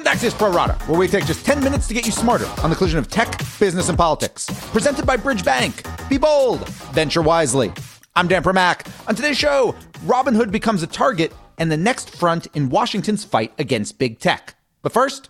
Welcome back to this Pro where we take just 10 minutes to get you smarter on the collision of tech, business, and politics. Presented by Bridge Bank. Be bold, venture wisely. I'm Dan Primack. On today's show, Robinhood becomes a target and the next front in Washington's fight against big tech. But first,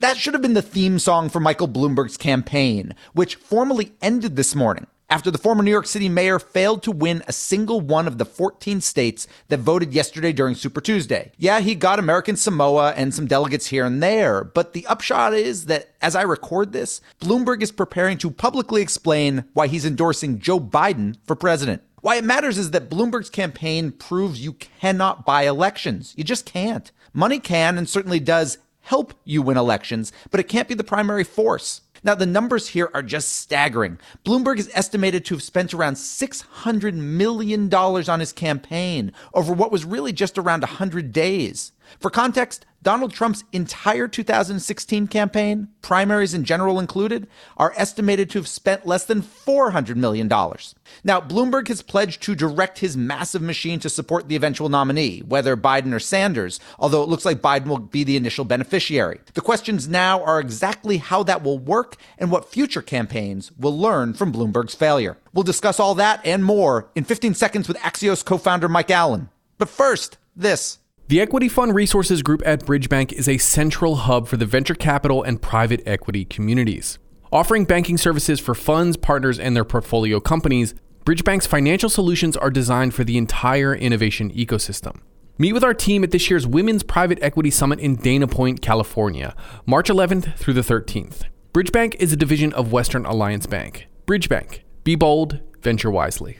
that should have been the theme song for Michael Bloomberg's campaign, which formally ended this morning after the former New York City mayor failed to win a single one of the 14 states that voted yesterday during Super Tuesday. Yeah, he got American Samoa and some delegates here and there, but the upshot is that as I record this, Bloomberg is preparing to publicly explain why he's endorsing Joe Biden for president. Why it matters is that Bloomberg's campaign proves you cannot buy elections. You just can't. Money can and certainly does help you win elections, but it can't be the primary force. Now, the numbers here are just staggering. Bloomberg is estimated to have spent around $600 million on his campaign over what was really just around 100 days. For context, Donald Trump's entire 2016 campaign, primaries in general included, are estimated to have spent less than $400 million. Now, Bloomberg has pledged to direct his massive machine to support the eventual nominee, whether Biden or Sanders, although it looks like Biden will be the initial beneficiary. The questions now are exactly how that will work and what future campaigns will learn from Bloomberg's failure. We'll discuss all that and more in 15 seconds with Axios co founder Mike Allen. But first, this. The Equity Fund Resources Group at Bridgebank is a central hub for the venture capital and private equity communities. Offering banking services for funds, partners, and their portfolio companies, Bridgebank's financial solutions are designed for the entire innovation ecosystem. Meet with our team at this year's Women's Private Equity Summit in Dana Point, California, March 11th through the 13th. Bridgebank is a division of Western Alliance Bank. Bridgebank. Be bold, venture wisely.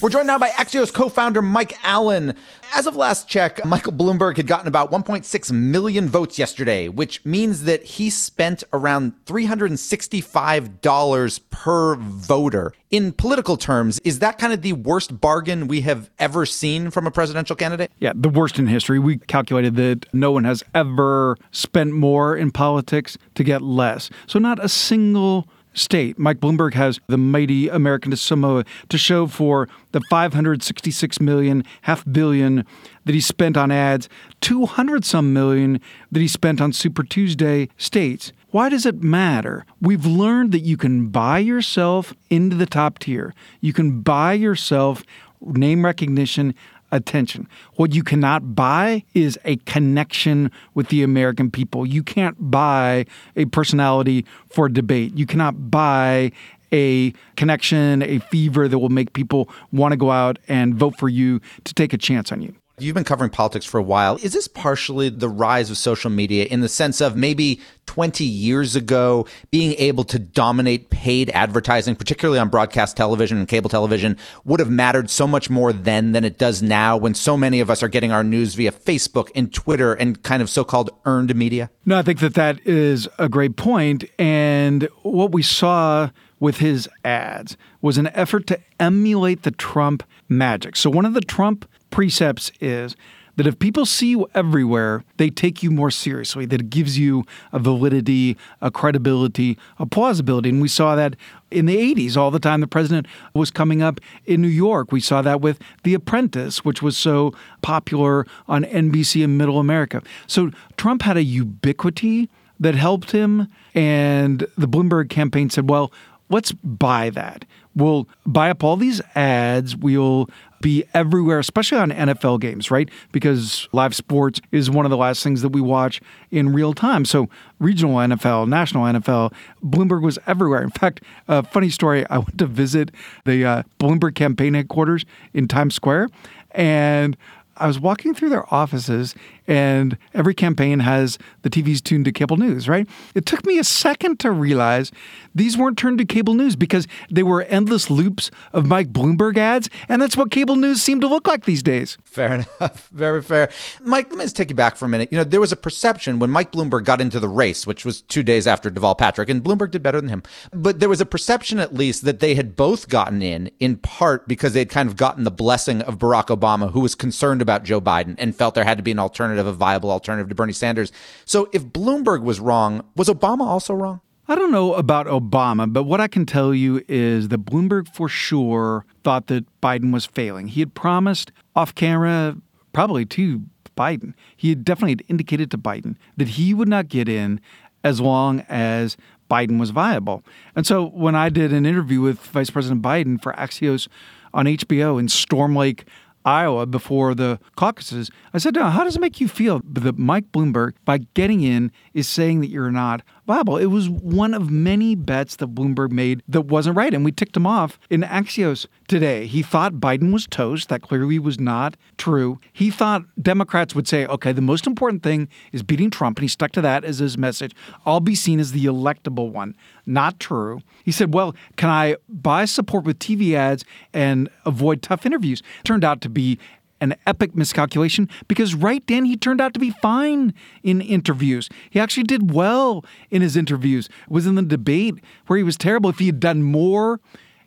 We're joined now by Axios co-founder Mike Allen. As of last check, Michael Bloomberg had gotten about 1.6 million votes yesterday, which means that he spent around $365 per voter. In political terms, is that kind of the worst bargain we have ever seen from a presidential candidate? Yeah, the worst in history. We calculated that no one has ever spent more in politics to get less. So not a single state. Mike Bloomberg has the mighty American Samoa to show for the 566 million, half billion that he spent on ads, 200 some million that he spent on Super Tuesday states. Why does it matter? We've learned that you can buy yourself into the top tier. You can buy yourself name recognition, attention. What you cannot buy is a connection with the American people. You can't buy a personality for debate. You cannot buy a connection, a fever that will make people want to go out and vote for you to take a chance on you. You've been covering politics for a while. Is this partially the rise of social media in the sense of maybe 20 years ago being able to dominate paid advertising, particularly on broadcast television and cable television, would have mattered so much more then than it does now when so many of us are getting our news via Facebook and Twitter and kind of so called earned media? No, I think that that is a great point. And what we saw with his ads was an effort to emulate the Trump magic. So, one of the Trump precepts is that if people see you everywhere, they take you more seriously, that it gives you a validity, a credibility, a plausibility. And we saw that in the 80s all the time the president was coming up in New York. We saw that with The Apprentice, which was so popular on NBC in middle America. So Trump had a ubiquity that helped him. And the Bloomberg campaign said, well, let's buy that. We'll buy up all these ads. We'll be everywhere, especially on NFL games, right? Because live sports is one of the last things that we watch in real time. So, regional NFL, national NFL, Bloomberg was everywhere. In fact, a funny story I went to visit the uh, Bloomberg campaign headquarters in Times Square, and I was walking through their offices, and every campaign has the TVs tuned to cable news, right? It took me a second to realize these weren't turned to cable news because they were endless loops of Mike Bloomberg ads, and that's what cable news seemed to look like these days. Fair enough. Very fair. Mike, let me just take you back for a minute. You know, there was a perception when Mike Bloomberg got into the race, which was two days after Deval Patrick, and Bloomberg did better than him. But there was a perception, at least, that they had both gotten in, in part because they'd kind of gotten the blessing of Barack Obama, who was concerned about Joe Biden and felt there had to be an alternative, a viable alternative to Bernie Sanders. So if Bloomberg was wrong, was Obama also wrong? I don't know about Obama, but what I can tell you is that Bloomberg for sure thought that Biden was failing. He had promised off camera, probably to Biden, he had definitely indicated to Biden that he would not get in as long as Biden was viable. And so when I did an interview with Vice President Biden for Axios on HBO in Storm Lake, Iowa before the caucuses, I said, how does it make you feel that Mike Bloomberg, by getting in, is saying that you're not viable? It was one of many bets that Bloomberg made that wasn't right. And we ticked him off in Axios today. He thought Biden was toast. That clearly was not true. He thought Democrats would say, okay, the most important thing is beating Trump. And he stuck to that as his message. I'll be seen as the electable one. Not true. He said, well, can I buy support with TV ads and avoid tough interviews? Turned out to be an epic miscalculation because right then he turned out to be fine in interviews. He actually did well in his interviews. It was in the debate where he was terrible. If he had done more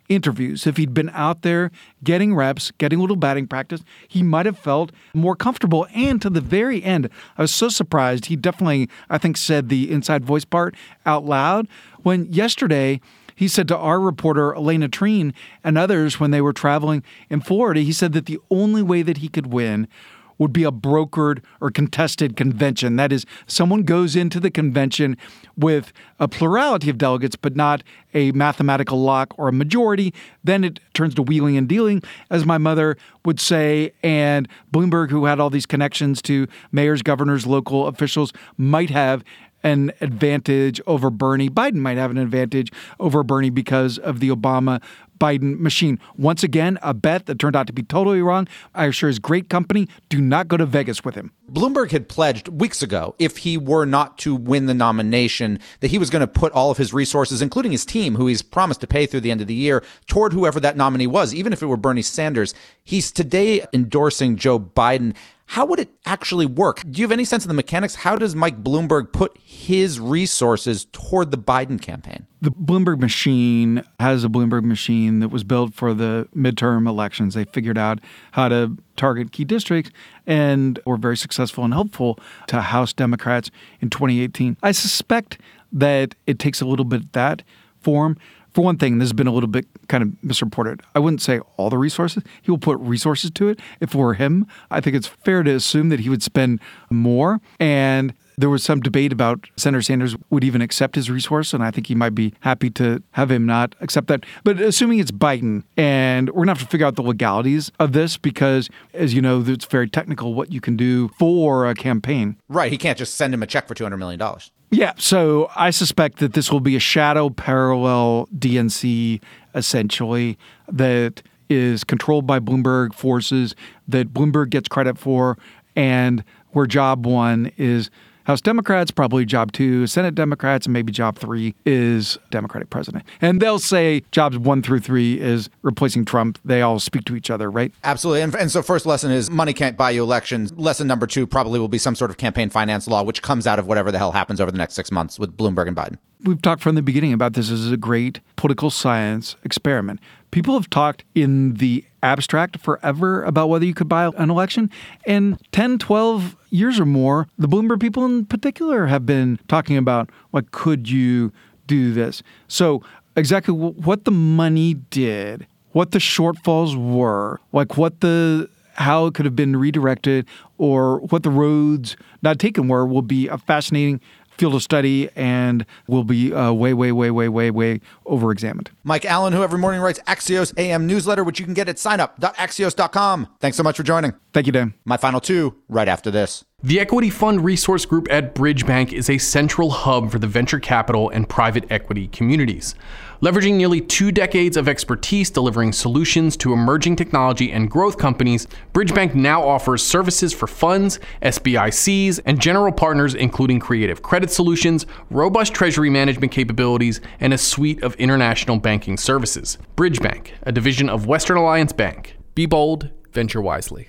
interviews, if he'd been out there getting reps, getting a little batting practice, he might have felt more comfortable. And to the very end, I was so surprised. He definitely, I think, said the inside voice part out loud when yesterday he said to our reporter, Alayna Treene, and others when they were traveling in Florida, he said that the only way that he could win would be a brokered or contested convention. That is, someone goes into the convention with a plurality of delegates, but not a mathematical lock or a majority. Then it turns to wheeling and dealing, as my mother would say. And Bloomberg, who had all these connections to mayors, governors, local officials, might have an advantage over Bernie. Biden might have an advantage over Bernie because of the Obama Biden machine. Once again, a bet that turned out to be totally wrong. I assure his great company do not go to Vegas with him. Bloomberg had pledged weeks ago, if he were not to win the nomination, that he was going to put all of his resources, including his team, who he's promised to pay through the end of the year, toward whoever that nominee was, even if it were Bernie Sanders. He's today endorsing Joe Biden. How would it actually work? Do you have any sense of the mechanics? How does Mike Bloomberg put his resources toward the Biden campaign? The Bloomberg machine has a Bloomberg machine that was built for the midterm elections. They figured out how to target key districts and were very successful and helpful to House Democrats in 2018. I suspect that it takes a little bit of that form for one thing, this has been a little bit kind of misreported. I wouldn't say all the resources. He will put resources to it. If it were him, I think it's fair to assume that he would spend more. And there was some debate about Senator Sanders would even accept his resource, and I think he might be happy to have him not accept that. But assuming it's Biden, and we're gonna have to figure out the legalities of this because, as you know, it's very technical what you can do for a campaign. Right. He can't just send him a check for $200 million. Yeah, so I suspect that this will be a shadow parallel DNC essentially that is controlled by Bloomberg forces that Bloomberg gets credit for, and where job one is House Democrats, probably job two, Senate Democrats, and maybe job three is Democratic president. And they'll say jobs one through three is replacing Trump. They all speak to each other, right? Absolutely. And, and so, first lesson is money can't buy you elections. Lesson number two probably will be some sort of campaign finance law, which comes out of whatever the hell happens over the next six months with Bloomberg and Biden. We've talked from the beginning about this as a great political science experiment. People have talked in the abstract forever about whether you could buy an election. And 10, 12 years or more, the Bloomberg people in particular have been talking about like, could you do this. So, exactly what the money did, what the shortfalls were, like what the how it could have been redirected or what the roads not taken were will be a fascinating field of study and will be uh, way, way, way, way, way, way over examined. Mike Allen, who every morning writes Axios AM newsletter, which you can get at signup.axios.com. Thanks so much for joining. Thank you, Dan. My final two right after this. The Equity Fund Resource Group at Bridge Bank is a central hub for the venture capital and private equity communities. Leveraging nearly two decades of expertise delivering solutions to emerging technology and growth companies, Bridge Bank now offers services for funds, SBICs, and general partners, including creative credit solutions, robust treasury management capabilities, and a suite of international banking services. Bridge Bank, a division of Western Alliance Bank. Be bold, venture wisely.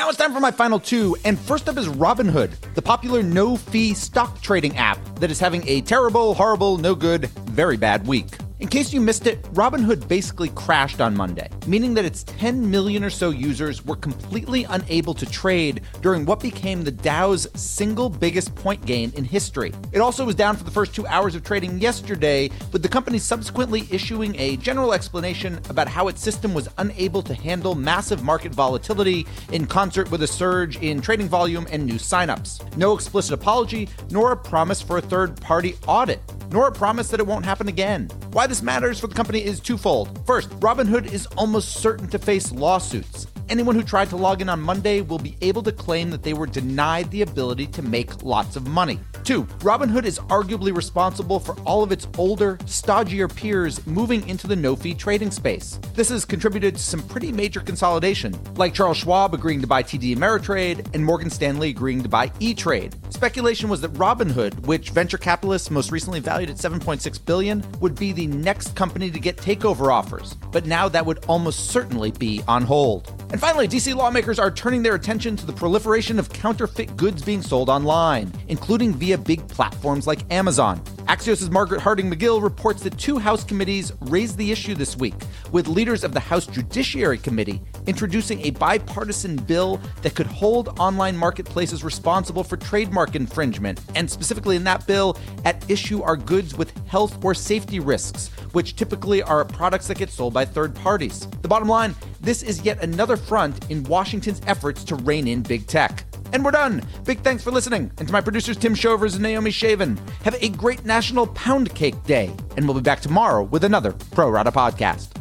Now it's time for my final two, and first up is Robinhood, the popular no fee stock trading app that is having a terrible, horrible, no good, very bad week. In case you missed it, Robinhood basically crashed on Monday, meaning that its 10 million or so users were completely unable to trade during what became the Dow's single biggest point gain in history. It also was down for the first two hours of trading yesterday, with the company subsequently issuing a general explanation about how its system was unable to handle massive market volatility in concert with a surge in trading volume and new signups. No explicit apology, nor a promise for a third party audit nor a promise that it won't happen again. Why this matters for the company is twofold. First, Robinhood is almost certain to face lawsuits. Anyone who tried to log in on Monday will be able to claim that they were denied the ability to make lots of money. Two, Robinhood is arguably responsible for all of its older, stodgier peers moving into the no fee trading space. This has contributed to some pretty major consolidation, like Charles Schwab agreeing to buy TD Ameritrade and Morgan Stanley agreeing to buy E Trade. Speculation was that Robinhood, which venture capitalists most recently valued at 7.6 billion, would be the next company to get takeover offers, but now that would almost certainly be on hold. And finally, DC lawmakers are turning their attention to the proliferation of counterfeit goods being sold online, including via big platforms like Amazon. Axios' Margaret Harding McGill reports that two House committees raised the issue this week, with leaders of the House Judiciary Committee introducing a bipartisan bill that could hold online marketplaces responsible for trademark infringement. And specifically in that bill, at issue are goods with health or safety risks, which typically are products that get sold by third parties. The bottom line this is yet another front in Washington's efforts to rein in big tech. And we're done. Big thanks for listening. And to my producers, Tim Shovers and Naomi Shavin. Have a great National Pound Cake Day. And we'll be back tomorrow with another Pro Rata podcast.